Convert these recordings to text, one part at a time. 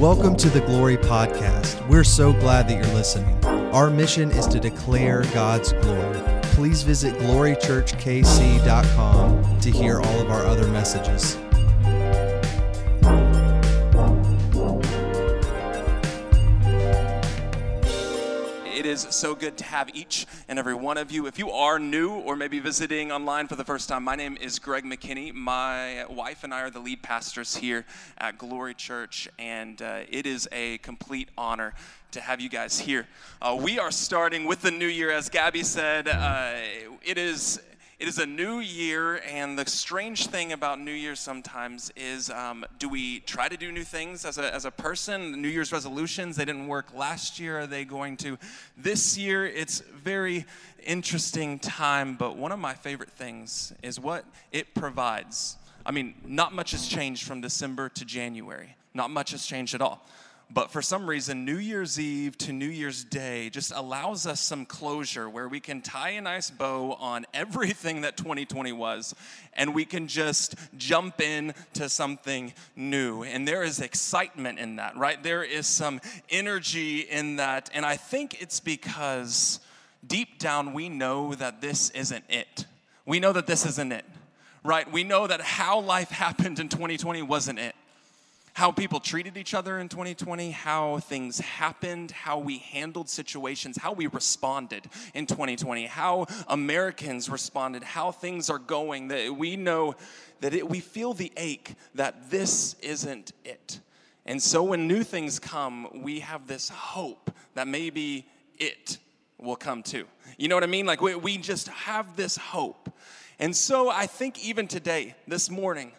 Welcome to the Glory Podcast. We're so glad that you're listening. Our mission is to declare God's glory. Please visit glorychurchkc.com to hear all of our other messages. So good to have each and every one of you. If you are new or maybe visiting online for the first time, my name is Greg McKinney. My wife and I are the lead pastors here at Glory Church, and uh, it is a complete honor to have you guys here. Uh, we are starting with the new year, as Gabby said. Uh, it is it is a new year, and the strange thing about New Year's sometimes is um, do we try to do new things as a, as a person? New Year's resolutions, they didn't work last year. Are they going to this year? It's very interesting time, but one of my favorite things is what it provides. I mean, not much has changed from December to January, not much has changed at all. But for some reason, New Year's Eve to New Year's Day just allows us some closure where we can tie a nice bow on everything that 2020 was and we can just jump in to something new. And there is excitement in that, right? There is some energy in that. And I think it's because deep down we know that this isn't it. We know that this isn't it, right? We know that how life happened in 2020 wasn't it how people treated each other in 2020, how things happened, how we handled situations, how we responded in 2020, how Americans responded, how things are going. That we know that it, we feel the ache that this isn't it. And so when new things come, we have this hope that maybe it will come too. You know what I mean? Like we, we just have this hope. And so I think even today, this morning,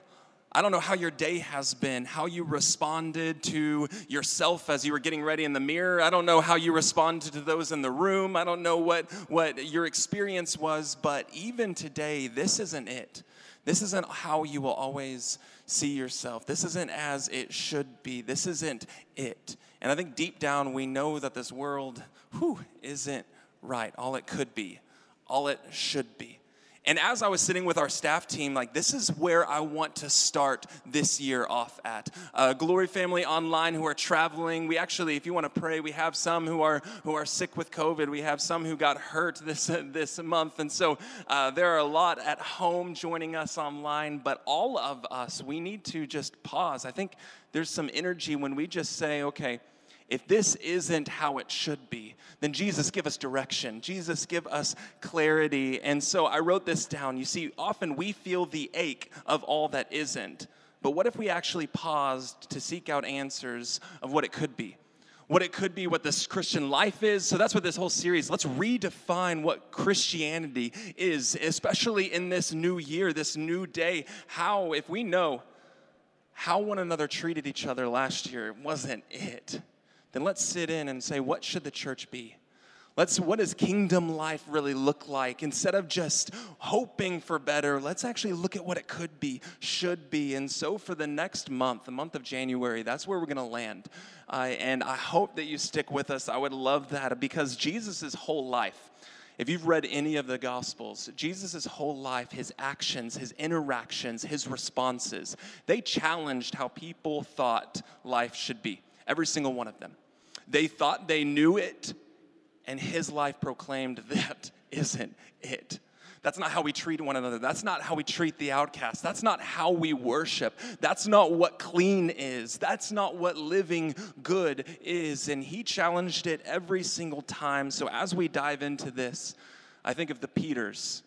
I don't know how your day has been, how you responded to yourself as you were getting ready in the mirror. I don't know how you responded to those in the room. I don't know what, what your experience was, but even today, this isn't it. This isn't how you will always see yourself. This isn't as it should be. This isn't it. And I think deep down, we know that this world, whew, isn't right. All it could be, all it should be. And as I was sitting with our staff team, like, this is where I want to start this year off at. Uh, Glory Family Online who are traveling. We actually, if you want to pray, we have some who are who are sick with COVID. We have some who got hurt this uh, this month, and so uh, there are a lot at home joining us online. But all of us, we need to just pause. I think there's some energy when we just say, okay if this isn't how it should be, then Jesus, give us direction. Jesus, give us clarity. And so I wrote this down. You see, often we feel the ache of all that isn't. But what if we actually paused to seek out answers of what it could be? What it could be, what this Christian life is. So that's what this whole series, let's redefine what Christianity is, especially in this new year, this new day. How, if we know how one another treated each other last year wasn't it then let's sit in and say, what should the church be? Let's, what does kingdom life really look like? Instead of just hoping for better, let's actually look at what it could be, should be. And so for the next month, the month of January, that's where we're going to land. Uh, and I hope that you stick with us. I would love that because Jesus' whole life, if you've read any of the Gospels, Jesus' whole life, his actions, his interactions, his responses, they challenged how people thought life should be. Every single one of them. They thought they knew it, and his life proclaimed that isn't it. That's not how we treat one another. That's not how we treat the outcast. That's not how we worship. That's not what clean is. That's not what living good is. And he challenged it every single time. So as we dive into this, I think of the Peters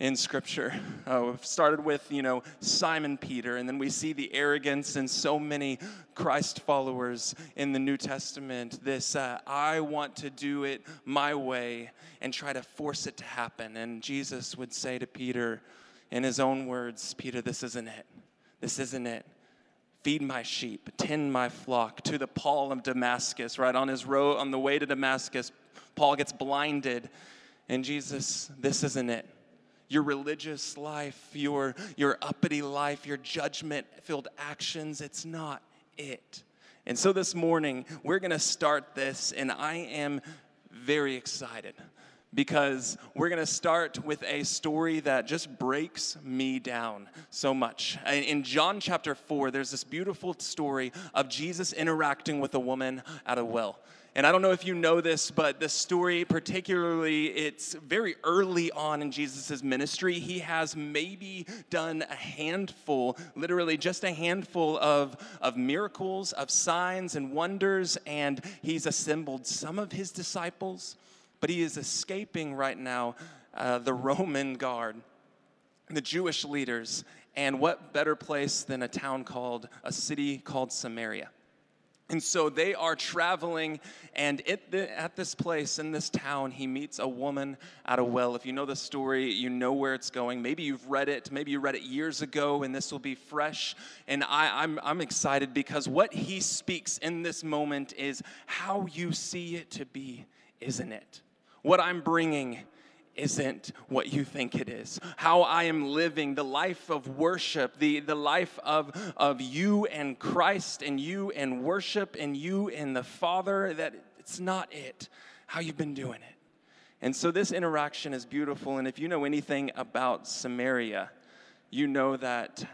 in Scripture. Uh, we've started with, you know, Simon Peter, and then we see the arrogance in so many Christ followers in the New Testament. This, uh, I want to do it my way and try to force it to happen. And Jesus would say to Peter, in his own words, Peter, this isn't it. This isn't it. Feed my sheep, tend my flock. To the Paul of Damascus, right on his road, on the way to Damascus, Paul gets blinded, and Jesus, this isn't it your religious life, your, your uppity life, your judgment filled actions. It's not it. And so this morning, we're going to start this, and I am very excited because we're going to start with a story that just breaks me down so much. In John chapter 4, there's this beautiful story of Jesus interacting with a woman at a well. And I don't know if you know this, but the story, particularly, it's very early on in Jesus' ministry. He has maybe done a handful, literally just a handful of, of miracles, of signs and wonders, and he's assembled some of his disciples, but he is escaping right now uh, the Roman guard, the Jewish leaders, and what better place than a town called, a city called Samaria? And so they are traveling, and the, at this place in this town, he meets a woman at a well. If you know the story, you know where it's going. Maybe you've read it, maybe you read it years ago, and this will be fresh. And I, I'm, I'm excited because what he speaks in this moment is how you see it to be, isn't it? What I'm bringing isn't what you think it is. How I am living the life of worship, the, the life of, of you and Christ and you and worship and you and the Father, that it's not it. How you've been doing it. And so this interaction is beautiful. And if you know anything about Samaria, you know that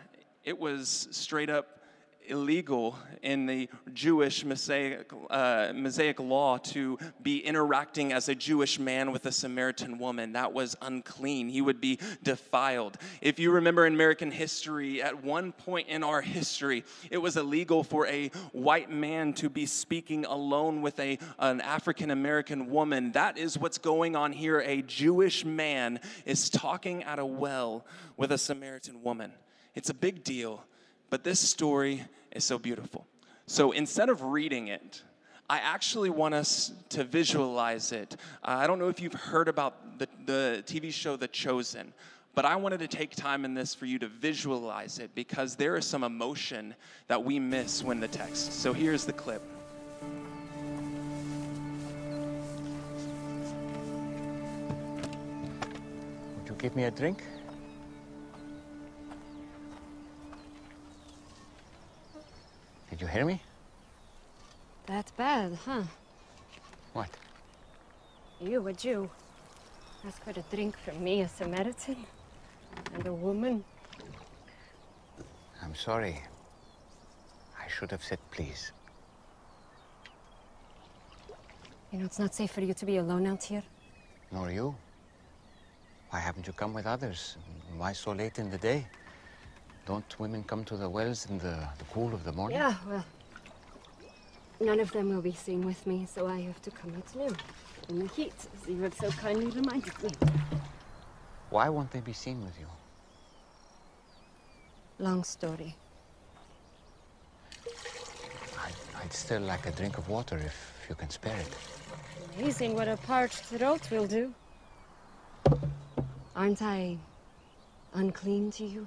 it was straight up illegal in the Jewish Mosaic, uh, Mosaic law to be interacting as a Jewish man with a Samaritan woman. That was unclean. He would be defiled. If you remember in American history, at one point in our history, it was illegal for a white man to be speaking alone with a, an African American woman. That is what's going on here. A Jewish man is talking at a well with a Samaritan woman. It's a big deal. But this story is so beautiful. So instead of reading it, I actually want us to visualize it. Uh, I don't know if you've heard about the, the TV show The Chosen, but I wanted to take time in this for you to visualize it because there is some emotion that we miss when the text. So here's the clip. Would you give me a drink? Did you hear me? That's bad, huh? What? You, a Jew, ask for a drink from me, a Samaritan, and a woman. I'm sorry. I should have said please. You know, it's not safe for you to be alone out here. Nor you. Why haven't you come with others? Why so late in the day? Don't women come to the wells in the, the cool of the morning? Yeah, well, none of them will be seen with me, so I have to come at noon in the heat, as you have so kindly reminded me. Why won't they be seen with you? Long story. I'd, I'd still like a drink of water if you can spare it. Amazing what a parched throat will do. Aren't I unclean to you?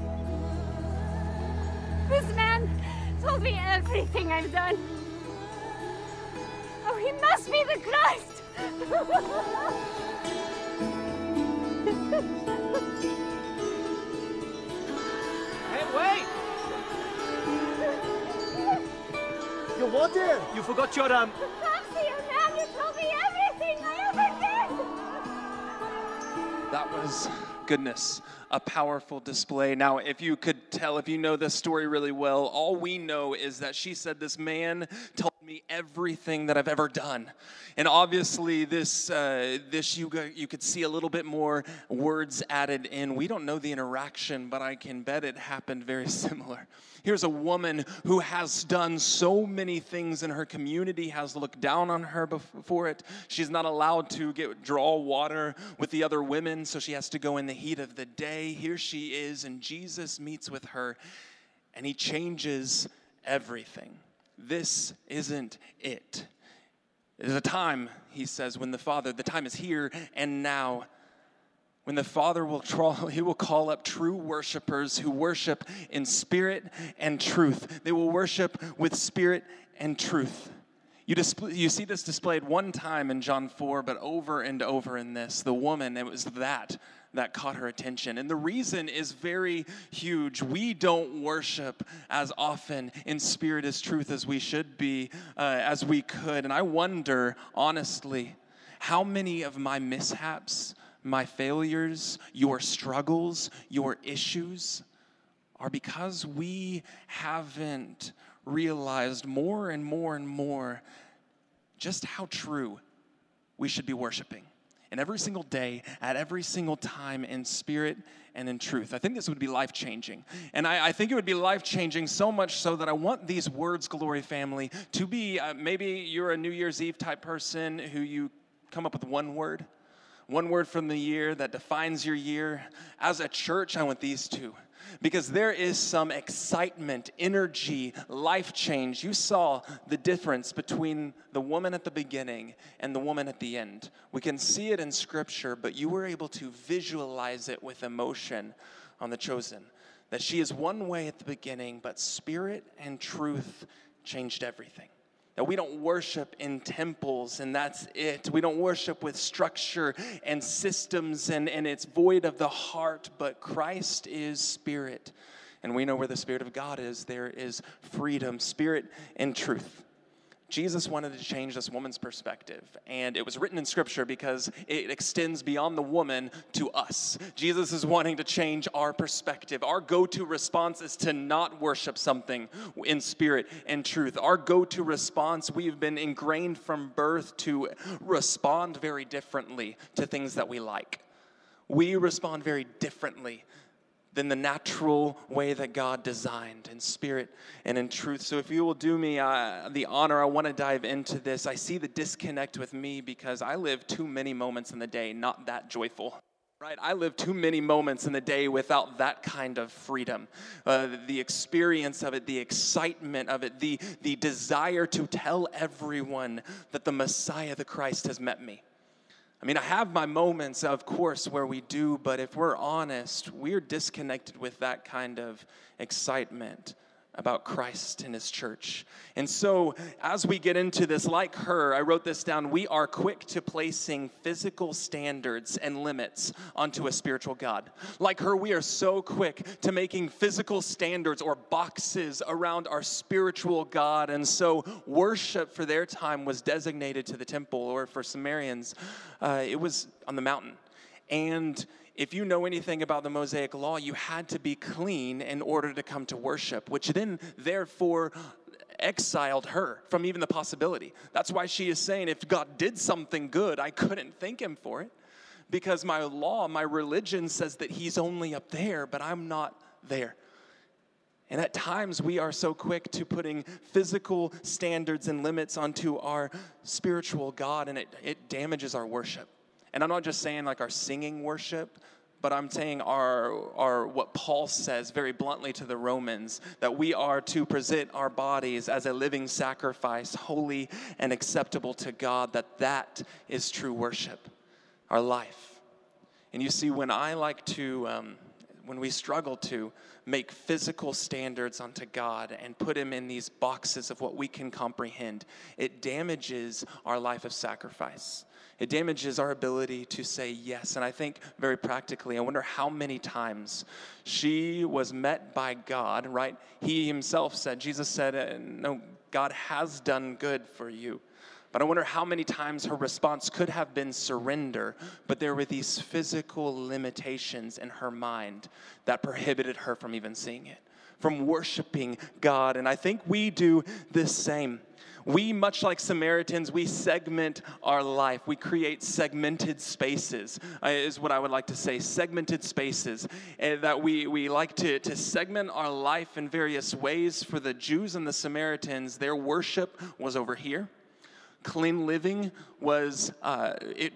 This man told me everything I've done. Oh, he must be the Christ! Hey, wait! You what there? You forgot your um. Fancy you, man! You told me everything I ever did! That was goodness, a powerful display. Now, if you could tell, if you know this story really well, all we know is that she said, This man told me everything that I've ever done. And obviously, this, uh, this you, you could see a little bit more words added in. We don't know the interaction, but I can bet it happened very similar. Here's a woman who has done so many things in her community, has looked down on her before it. She's not allowed to get draw water with the other women, so she has to go in the heat of the day. Here she is, and Jesus meets with her, and he changes everything. This isn't it. There's a time, he says, when the Father, the time is here and now when the Father will draw, he will call up true worshipers who worship in spirit and truth. They will worship with spirit and truth. You, you see this displayed one time in John 4, but over and over in this. The woman, it was that that caught her attention. And the reason is very huge. We don't worship as often in spirit as truth as we should be, uh, as we could. And I wonder, honestly, how many of my mishaps my failures, your struggles, your issues are because we haven't realized more and more and more just how true we should be worshiping. And every single day, at every single time, in spirit and in truth. I think this would be life changing. And I, I, think it would be life changing so much so that I want these words, Glory Family, to be uh, maybe you're a New Year's Eve type person who you come up with one word one word from the year that defines your year. As a church, I want these two because there is some excitement, energy, life change. You saw the difference between the woman at the beginning and the woman at the end. We can see it in scripture, but you were able to visualize it with emotion on the chosen. That she is one way at the beginning, but spirit and truth changed everything. That we don't worship in temples and that's it. We don't worship with structure and systems and, and it's void of the heart, but Christ is spirit. And we know where the Spirit of God is, there is freedom, spirit, and truth. Jesus wanted to change this woman's perspective. And it was written in scripture because it extends beyond the woman to us. Jesus is wanting to change our perspective. Our go to response is to not worship something in spirit and truth. Our go to response, we've been ingrained from birth to respond very differently to things that we like. We respond very differently than the natural way that God designed in spirit and in truth. So, if you will do me uh, the honor, I want to dive into this. I see the disconnect with me because I live too many moments in the day not that joyful. Right, I live too many moments in the day without that kind of freedom. Uh, the experience of it, the excitement of it, the, the desire to tell everyone that the Messiah, the Christ, has met me. I mean, I have my moments, of course, where we do, but if we're honest, we're disconnected with that kind of excitement about Christ and his church. And so, as we get into this, like her, I wrote this down, we are quick to placing physical standards and limits onto a spiritual God. Like her, we are so quick to making physical standards or boxes around our spiritual God. And so, worship for their time was designated to the temple, or for Samaritans, uh, it was on the mountain. And if you know anything about the Mosaic law, you had to be clean in order to come to worship, which then, therefore, exiled her from even the possibility. That's why she is saying, if God did something good, I couldn't thank him for it because my law, my religion says that he's only up there, but I'm not there. And at times we are so quick to putting physical standards and limits onto our spiritual God, and it, it damages our worship. And I'm not just saying like our singing worship, but I'm saying our, our what Paul says very bluntly to the Romans that we are to present our bodies as a living sacrifice, holy and acceptable to God, that that is true worship, our life. And you see, when I like to, um, when we struggle to make physical standards unto God and put Him in these boxes of what we can comprehend, it damages our life of sacrifice. It damages our ability to say yes. And I think very practically, I wonder how many times she was met by God, right? He himself said, Jesus said, uh, No, God has done good for you. But I wonder how many times her response could have been surrender, but there were these physical limitations in her mind that prohibited her from even seeing it, from worshiping God. And I think we do the same. We, much like Samaritans, we segment our life. We create segmented spaces, uh, is what I would like to say. Segmented spaces. Uh, that we, we like to, to segment our life in various ways. For the Jews and the Samaritans, their worship was over here. Clean living was, uh, it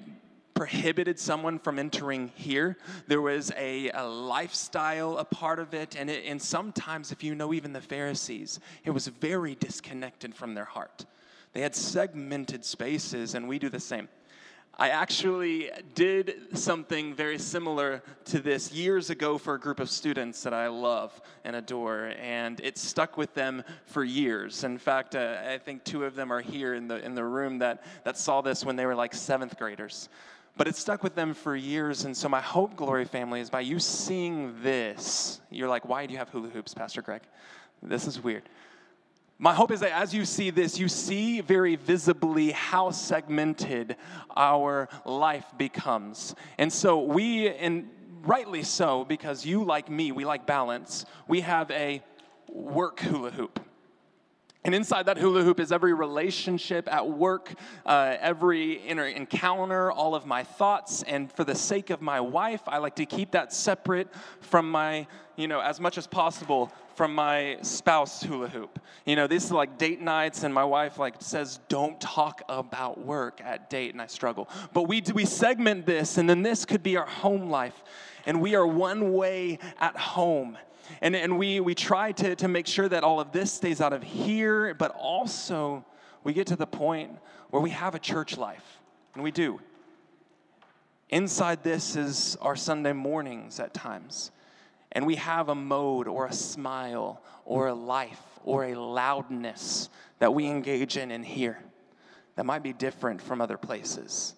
prohibited someone from entering here. There was a, a lifestyle, a part of it, and, it, and sometimes, if you know even the Pharisees, it was very disconnected from their heart. They had segmented spaces, and we do the same. I actually did something very similar to this years ago for a group of students that I love and adore, and it stuck with them for years. In fact, uh, I think two of them are here in the, in the room that, that saw this when they were like seventh graders. But it stuck with them for years, and so my hope, Glory family, is by you seeing this, you're like, why do you have hula hoops, Pastor Greg? This is weird. My hope is that as you see this, you see very visibly how segmented our life becomes. And so we, and rightly so, because you, like me, we like balance, we have a work hula hoop. And inside that hula hoop is every relationship at work, uh, every inner encounter, all of my thoughts. And for the sake of my wife, I like to keep that separate from my, you know, as much as possible from my spouse hula hoop. You know, these are like date nights, and my wife like says, "Don't talk about work at date," and I struggle. But we do, we segment this, and then this could be our home life, and we are one way at home. And, and we, we try to, to make sure that all of this stays out of here, but also we get to the point where we have a church life, and we do. Inside this is our Sunday mornings at times and we have a mode or a smile or a life or a loudness that we engage in in here that might be different from other places.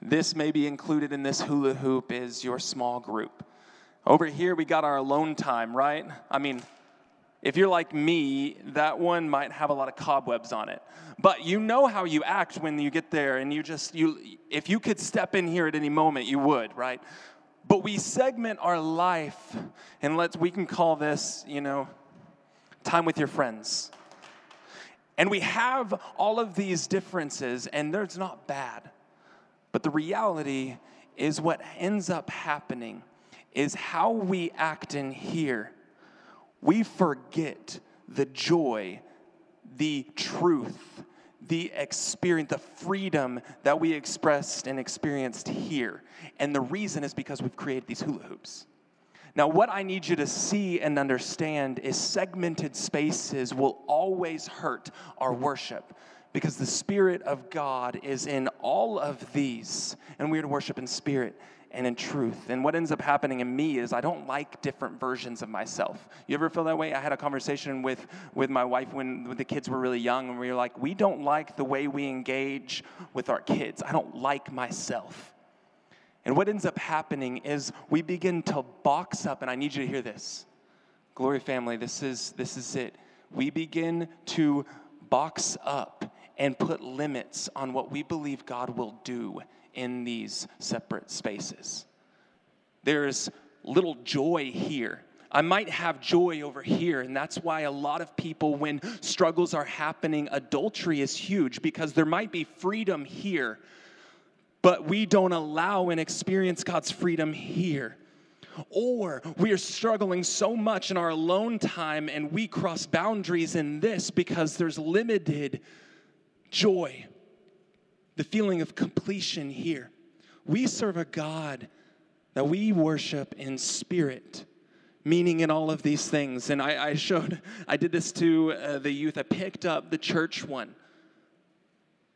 This may be included in this hula hoop is your small group. Over here, we got our alone time, right? I mean, if you're like me, that one might have a lot of cobwebs on it. But you know how you act when you get there, and you just, you, if you could step in here at any moment, you would, right? But we segment our life, and let's, we can call this, you know, time with your friends. And we have all of these differences, and there's not bad. But the reality is what ends up happening is how we act in here. We forget the joy, the truth, the experience, the freedom that we expressed and experienced here. And the reason is because we've created these hula hoops. Now, what I need you to see and understand is segmented spaces will always hurt our worship because the Spirit of God is in all of these, and we're to worship in spirit and in truth. And what ends up happening in me is I don't like different versions of myself. You ever feel that way? I had a conversation with, with my wife when, the kids were really young, and we were like, we don't like the way we engage with our kids. I don't like myself. And what ends up happening is we begin to box up, and I need you to hear this. Glory family, this is this is it. We begin to box up and put limits on what we believe God will do in these separate spaces. There's little joy here. I might have joy over here, and that's why a lot of people, when struggles are happening, adultery is huge because there might be freedom here, but we don't allow and experience God's freedom here. Or we are struggling so much in our alone time and we cross boundaries in this because there's limited joy the feeling of completion here. We serve a God that we worship in spirit, meaning in all of these things. And I, I showed, I did this to uh, the youth. I picked up the church one.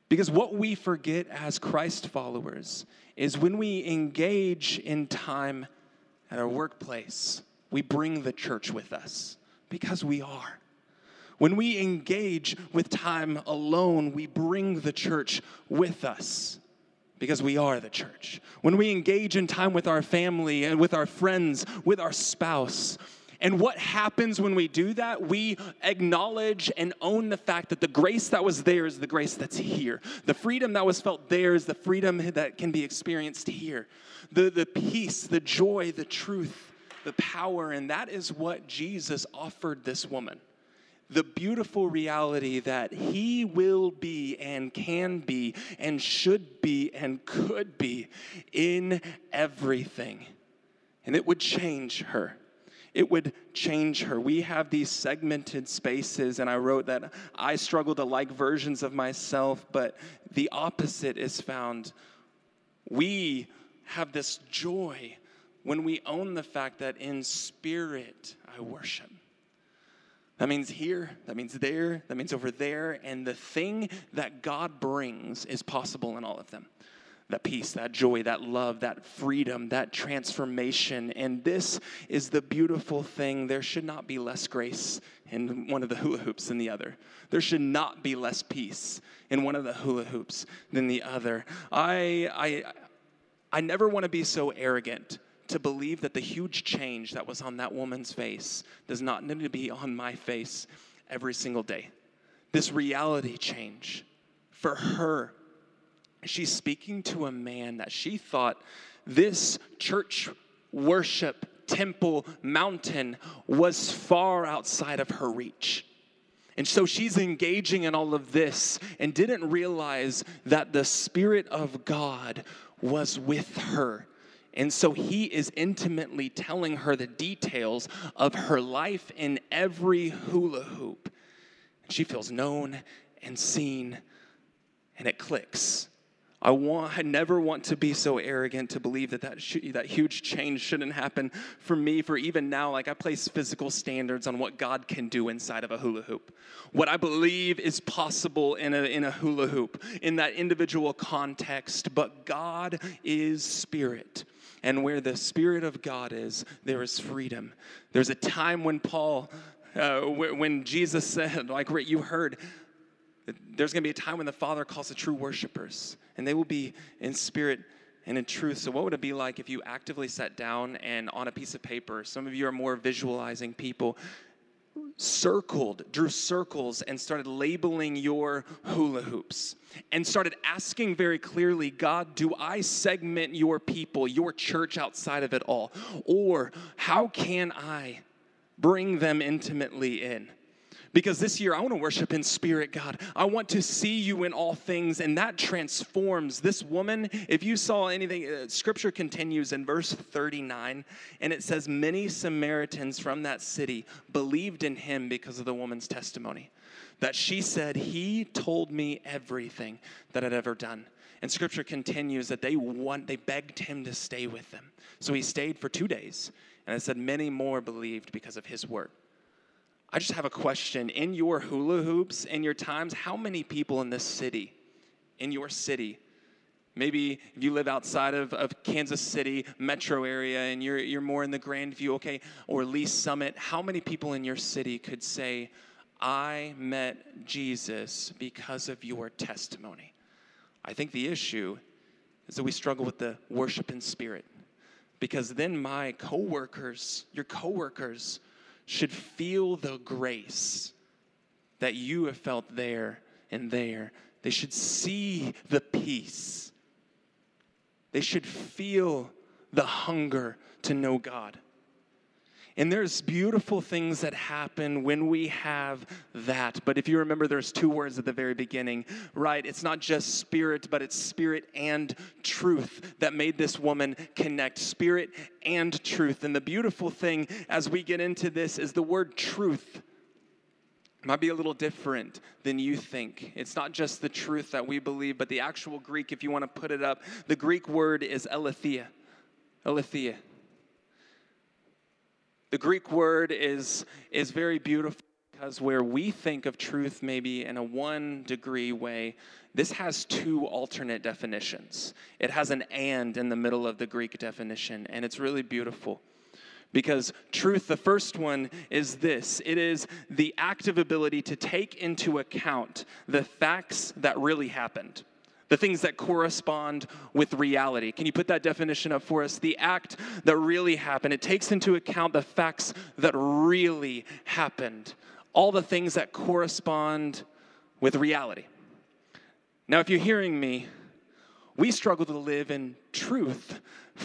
Because what we forget as Christ followers is when we engage in time at our workplace, we bring the church with us because we are. When we engage with time alone, we bring the church with us because we are the church. When we engage in time with our family and with our friends, with our spouse, and what happens when we do that? We acknowledge and own the fact that the grace that was there is the grace that's here. The freedom that was felt there is the freedom that can be experienced here. The, the peace, the joy, the truth, the power, and that is what Jesus offered this woman the beautiful reality that He will be and can be and should be and could be in everything. And it would change her. It would change her. We have these segmented spaces, and I wrote that I struggle to like versions of myself, but the opposite is found. We have this joy when we own the fact that in spirit I worship That means here, that means there, that means over there. And the thing that God brings is possible in all of them that peace, that joy, that love, that freedom, that transformation. And this is the beautiful thing. There should not be less grace in one of the hula hoops than the other. There should not be less peace in one of the hula hoops than the other. I, I, I never want to be so arrogant to believe that the huge change that was on that woman's face does not need to be on my face every single day. This reality change for her, she's speaking to a man that she thought this church worship temple mountain was far outside of her reach. And so she's engaging in all of this and didn't realize that the Spirit of God was with her. And so he is intimately telling her the details of her life in every hula hoop. She feels known and seen, and it clicks. I want, I never want to be so arrogant to believe that that, sh- that huge change shouldn't happen for me. For even now, like I place physical standards on what God can do inside of a hula hoop, what I believe is possible in a in a hula hoop in that individual context. But God is spirit. And where the Spirit of God is, there is freedom. There's a time when Paul, uh, when Jesus said, like you heard, there's going to be a time when the Father calls the true worshipers, and they will be in spirit and in truth. So, what would it be like if you actively sat down and on a piece of paper, some of you are more visualizing people, circled, drew circles, and started labeling your hula hoops and started asking very clearly God, do I segment your people, your church outside of it all? Or how can I bring them intimately in? Because this year I want to worship in spirit, God. I want to see you in all things, and that transforms this woman. If you saw anything, uh, scripture continues in verse 39, and it says, Many Samaritans from that city believed in him because of the woman's testimony. That she said, He told me everything that I'd ever done. And scripture continues that they want, they begged him to stay with them. So he stayed for two days. And it said, Many more believed because of his word. I just have a question. In your hula hoops, in your times, how many people in this city, in your city, maybe if you live outside of, of Kansas City metro area and you're, you're more in the Grandview, okay, or Lee's Summit, how many people in your city could say, I met Jesus because of your testimony? I think the issue is that we struggle with the worship in spirit because then my coworkers, your coworkers, should feel the grace that you have felt there and there. They should see the peace. They should feel the hunger to know God. And there's beautiful things that happen when we have that. But if you remember, there's two words at the very beginning, right? It's not just spirit, but it's spirit and truth that made this woman connect. Spirit and truth. And the beautiful thing as we get into this is the word truth might be a little different than you think. It's not just the truth that we believe, but the actual Greek, if you want to put it up, the Greek word is aletheia. Aletheia. The Greek word is, is very beautiful because where we think of truth maybe in a one degree way, this has two alternate definitions. It has an and in the middle of the Greek definition, and it's really beautiful. Because truth, the first one is this it is the active ability to take into account the facts that really happened the things that correspond with reality. Can you put that definition up for us? The act that really happened. It takes into account the facts that really happened, all the things that correspond with reality. Now, if you're hearing me, we struggle to live in truth.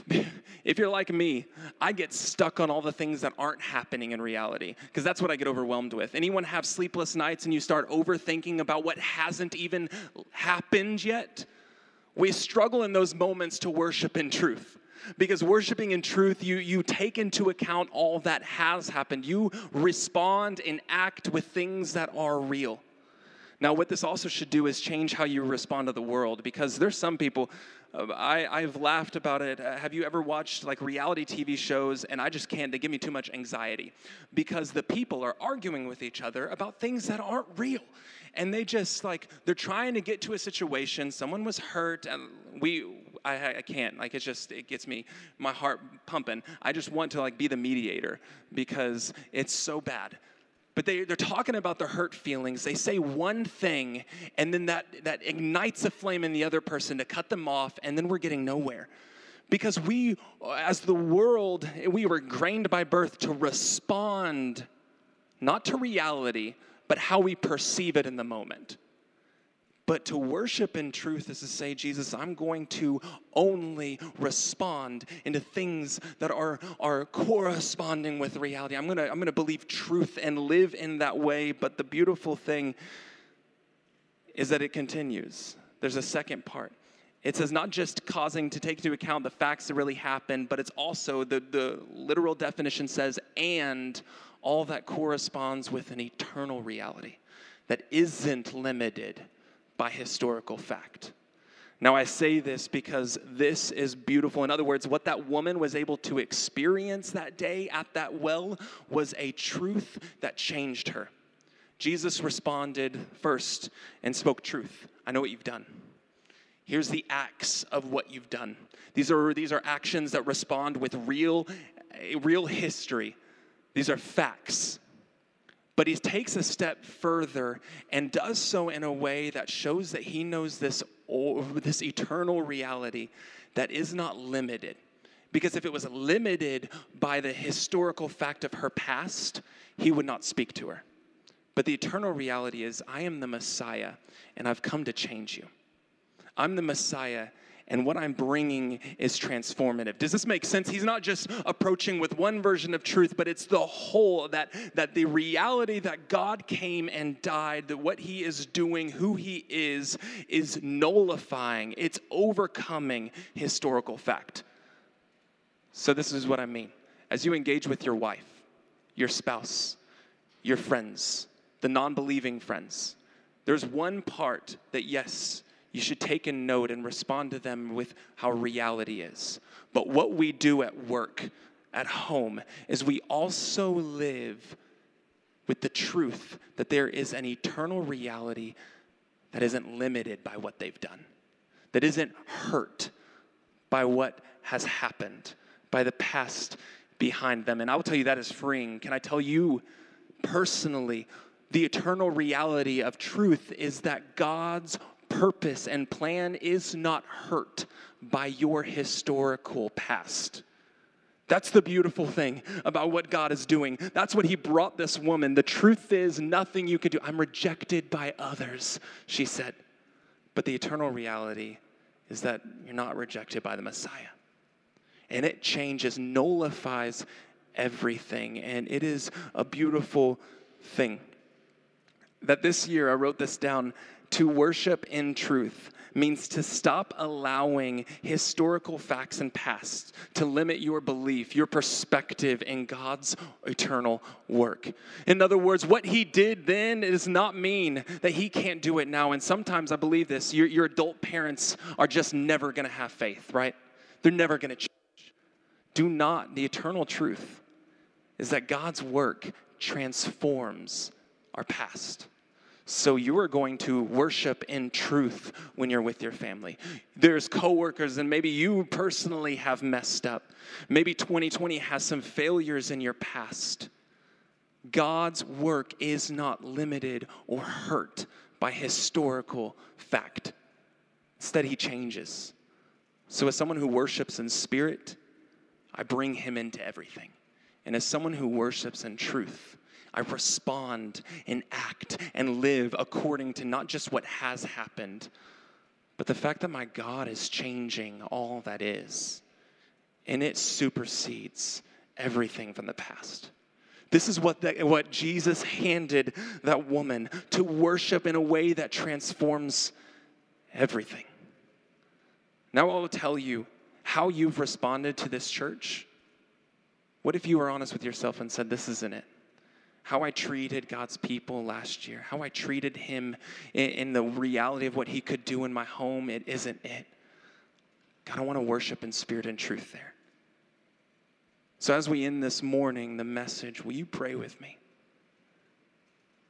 if you're like me, I get stuck on all the things that aren't happening in reality because that's what I get overwhelmed with. Anyone have sleepless nights and you start overthinking about what hasn't even happened yet? We struggle in those moments to worship in truth because worshiping in truth you you take into account all that has happened you respond and act with things that are real Now, what this also should do is change how you respond to the world because there's some people, uh, I, I've laughed about it. Uh, have you ever watched like reality TV shows? And I just can't, they give me too much anxiety because the people are arguing with each other about things that aren't real. And they just like, they're trying to get to a situation, someone was hurt, and we, I, I can't. Like, it's just, it gets me, my heart pumping. I just want to like be the mediator because it's so bad but they, they're talking about the hurt feelings. They say one thing, and then that, that ignites a flame in the other person to cut them off, and then we're getting nowhere. Because we, as the world, we were grained by birth to respond not to reality, but how we perceive it in the moment. But to worship in truth is to say, Jesus, I'm going to only respond into things that are, are corresponding with reality. I'm gonna, I'm gonna believe truth and live in that way. But the beautiful thing is that it continues. There's a second part. It says not just causing to take into account the facts that really happened, but it's also the, the literal definition says, and all that corresponds with an eternal reality that isn't limited by historical fact. Now, I say this because this is beautiful. In other words, what that woman was able to experience that day at that well was a truth that changed her. Jesus responded first and spoke truth. I know what you've done. Here's the acts of what you've done. These are, these are actions that respond with real, real history. These are facts. But he takes a step further and does so in a way that shows that he knows this, this eternal reality that is not limited. Because if it was limited by the historical fact of her past, he would not speak to her. But the eternal reality is, I am the Messiah and I've come to change you. I'm the Messiah and what I'm bringing is transformative. Does this make sense? He's not just approaching with one version of truth, but it's the whole that, that the reality that God came and died, that what he is doing, who he is, is nullifying, it's overcoming historical fact. So, this is what I mean. As you engage with your wife, your spouse, your friends, the non believing friends, there's one part that, yes, you should take a note and respond to them with how reality is. But what we do at work, at home, is we also live with the truth that there is an eternal reality that isn't limited by what they've done, that isn't hurt by what has happened, by the past behind them. And I will tell you that is freeing. Can I tell you personally? The eternal reality of truth is that God's purpose and plan is not hurt by your historical past. That's the beautiful thing about what God is doing. That's what He brought this woman. The truth is, nothing you could do. I'm rejected by others, she said. But the eternal reality is that you're not rejected by the Messiah. And it changes, nullifies everything. And it is a beautiful thing. That this year, I wrote this down to worship in truth means to stop allowing historical facts and past to limit your belief, your perspective in God's eternal work. In other words, what he did then does not mean that he can't do it now. And sometimes I believe this your, your adult parents are just never going to have faith, right? They're never going to change. Do not, the eternal truth is that God's work transforms our past. So you are going to worship in truth when you're with your family. There's coworkers and maybe you personally have messed up. Maybe 2020 has some failures in your past. God's work is not limited or hurt by historical fact. Instead, he changes. So, as someone who worships in spirit, I bring him into everything. And as someone who worships in truth, I respond and act and live according to not just what has happened, but the fact that my God is changing all that is. And it supersedes everything from the past. This is what, the, what Jesus handed that woman to worship in a way that transforms everything. Now I will tell you how you've responded to this church. What if you were honest with yourself and said, This isn't it? How I treated God's people last year, how I treated Him in, the reality of what He could do in my home, it isn't it. God, I want to worship in spirit and truth there. So, as we end this morning, the message, will you pray with me?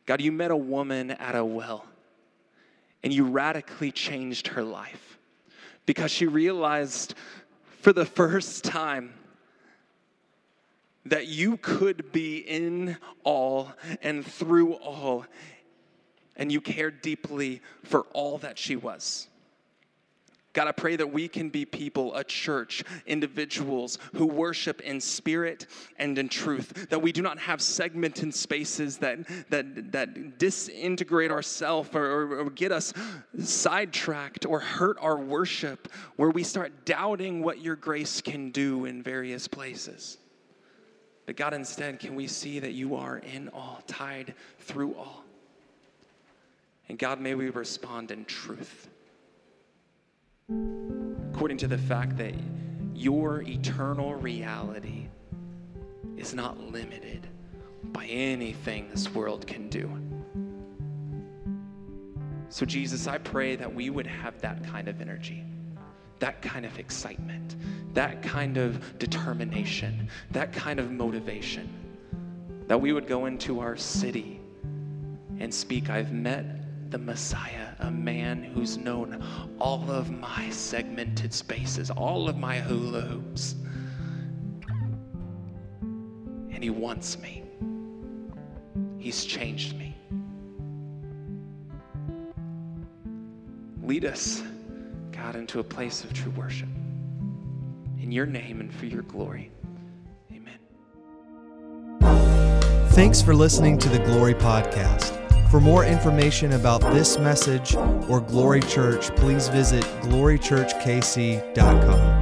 God, you met a woman at a well and you radically changed her life because she realized for the first time that you could be in all and through all, and you cared deeply for all that she was. God, I pray that we can be people, a church, individuals who worship in spirit and in truth. That we do not have segmented spaces that, that, that disintegrate ourselves or, or, or get us sidetracked or hurt our worship, where we start doubting what your grace can do in various places. But God, instead, can we see that you are in all, tied through all? And God, may we respond in truth according to the fact that your eternal reality is not limited by anything this world can do. So, Jesus, I pray that we would have that kind of energy, that kind of excitement, that kind of determination, that kind of motivation, that we would go into our city and speak, I've met the Messiah, a man who's known all of my segmented spaces, all of my hula hoops. And he wants me. He's changed me. Lead us, God, into a place of true worship. In your name and for your glory. Amen. Thanks for listening to the Glory Podcast. For more information about this message or Glory Church, please visit glorychurchkc.com.